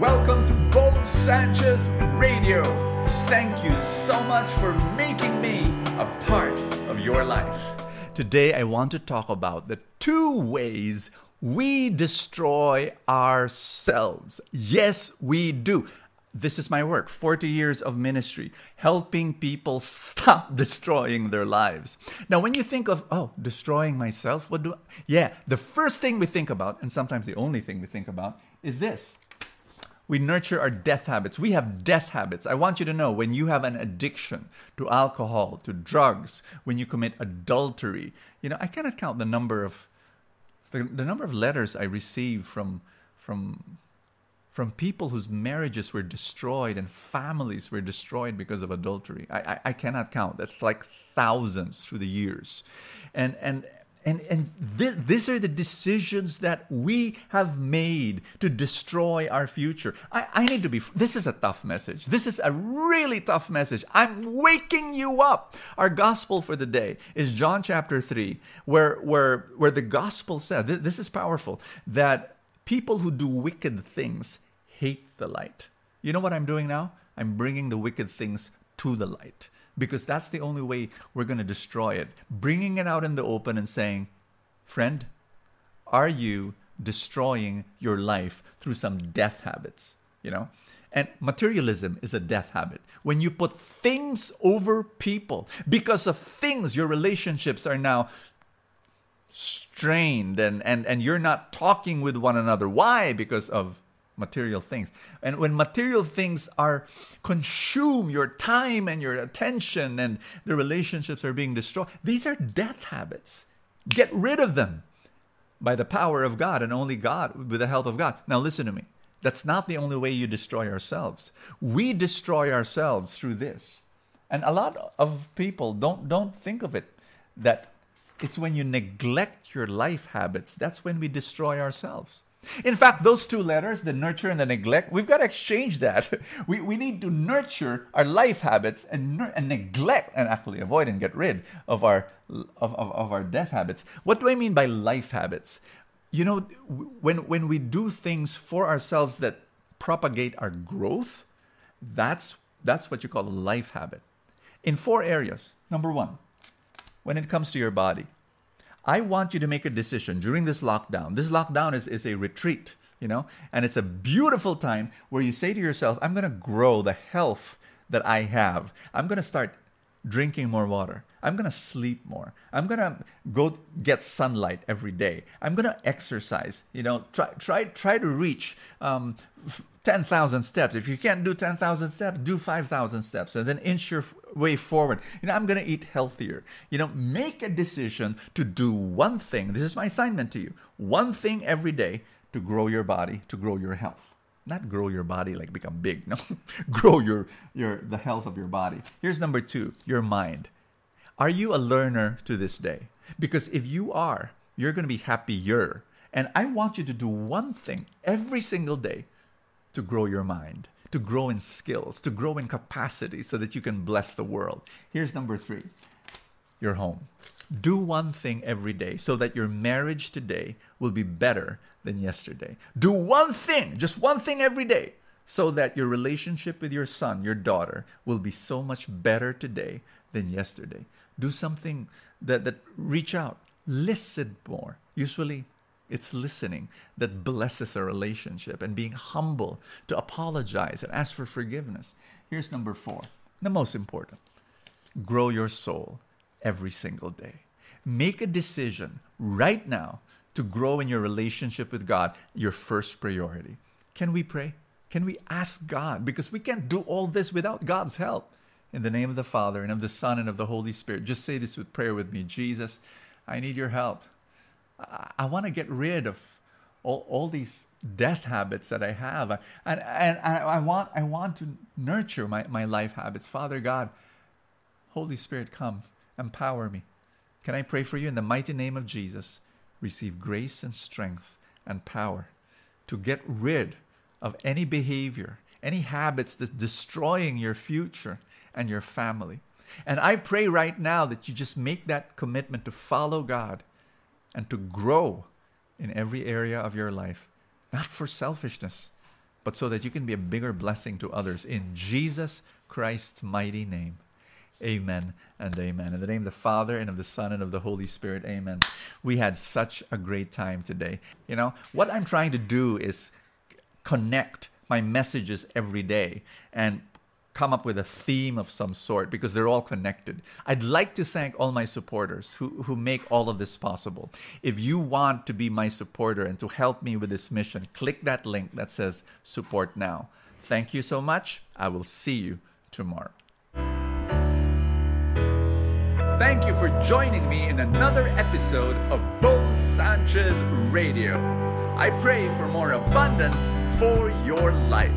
Welcome to Bo Sanchez Radio. Thank you so much for making me a part of your life. Today, I want to talk about the two ways we destroy ourselves. Yes, we do. This is my work 40 years of ministry, helping people stop destroying their lives. Now, when you think of, oh, destroying myself, what do I? Yeah, the first thing we think about, and sometimes the only thing we think about, is this we nurture our death habits. We have death habits. I want you to know when you have an addiction to alcohol, to drugs, when you commit adultery, you know, I cannot count the number of the, the number of letters I receive from from from people whose marriages were destroyed and families were destroyed because of adultery. I, I, I cannot count. That's like thousands through the years. And and and and th- these are the decisions that we have made to destroy our future. I, I need to be this is a tough message. This is a really tough message. I'm waking you up. Our gospel for the day is john chapter 3 where where where the gospel said th- this is powerful that people who do wicked things hate the light. You know what i'm doing now? I'm bringing the wicked things to the light because that's the only way we're going to destroy it. Bringing it out in the open and saying, friend, are you destroying your life through some death habits? You know? And materialism is a death habit. When you put things over people, because of things, your relationships are now strained and, and, and you're not talking with one another. Why? Because of material things. And when material things are consume your time and your attention and the relationships are being destroyed, these are death habits. Get rid of them by the power of God and only God with the help of God. Now listen to me. That's not the only way you destroy ourselves. We destroy ourselves through this. And a lot of people don't don't think of it that it's when you neglect your life habits that's when we destroy ourselves. In fact, those two letters, the nurture and the neglect, we've got to exchange that. We, we need to nurture our life habits and, and neglect and actually avoid and get rid of our, of, of, of our death habits. What do I mean by life habits? You know, when, when we do things for ourselves that propagate our growth, that's, that's what you call a life habit. In four areas. Number one, when it comes to your body, I want you to make a decision during this lockdown. This lockdown is, is a retreat, you know, and it's a beautiful time where you say to yourself, I'm going to grow the health that I have. I'm going to start drinking more water. I'm going to sleep more. I'm going to go get sunlight every day. I'm going to exercise. You know, try try try to reach um, 10,000 steps. If you can't do 10,000 steps, do 5,000 steps and then inch your way forward. You know, I'm going to eat healthier. You know, make a decision to do one thing. This is my assignment to you. One thing every day to grow your body, to grow your health. Not grow your body like become big. No, grow your your the health of your body. Here's number 2, your mind. Are you a learner to this day? Because if you are, you're going to be happier. And I want you to do one thing every single day to grow your mind, to grow in skills, to grow in capacity so that you can bless the world. Here's number three your home. Do one thing every day so that your marriage today will be better than yesterday. Do one thing, just one thing every day, so that your relationship with your son, your daughter, will be so much better today than yesterday. Do something that, that reach out, listen more. Usually, it's listening that blesses a relationship and being humble to apologize and ask for forgiveness. Here's number four, the most important grow your soul every single day. Make a decision right now to grow in your relationship with God, your first priority. Can we pray? Can we ask God? Because we can't do all this without God's help. In the name of the Father, and of the Son, and of the Holy Spirit, just say this with prayer with me Jesus, I need your help. I, want to get rid of all, all these death habits that I have. And, and I, want, I want to nurture my, my life habits. Father God, Holy Spirit, come, empower me. Can I pray for you in the mighty name of Jesus? Receive grace and strength and power to get rid of any behavior, any habits that's destroying your future and your family. And I pray right now that you just make that commitment to follow God and to grow in every area of your life, not for selfishness, but so that you can be a bigger blessing to others. In Jesus Christ's mighty name. Amen and amen. In the name of the Father and of the Son and of the Holy Spirit, amen. We had such a great time today. You know, what I'm trying to do is connect my messages every day and come up with a theme of some sort because they're all connected. I'd like to thank all my supporters who, who make all of this possible. If you want to be my supporter and to help me with this mission, click that link that says support now. Thank you so much. I will see you tomorrow. Thank you for joining me in another episode of Bo Sanchez Radio. I pray for more abundance for your life.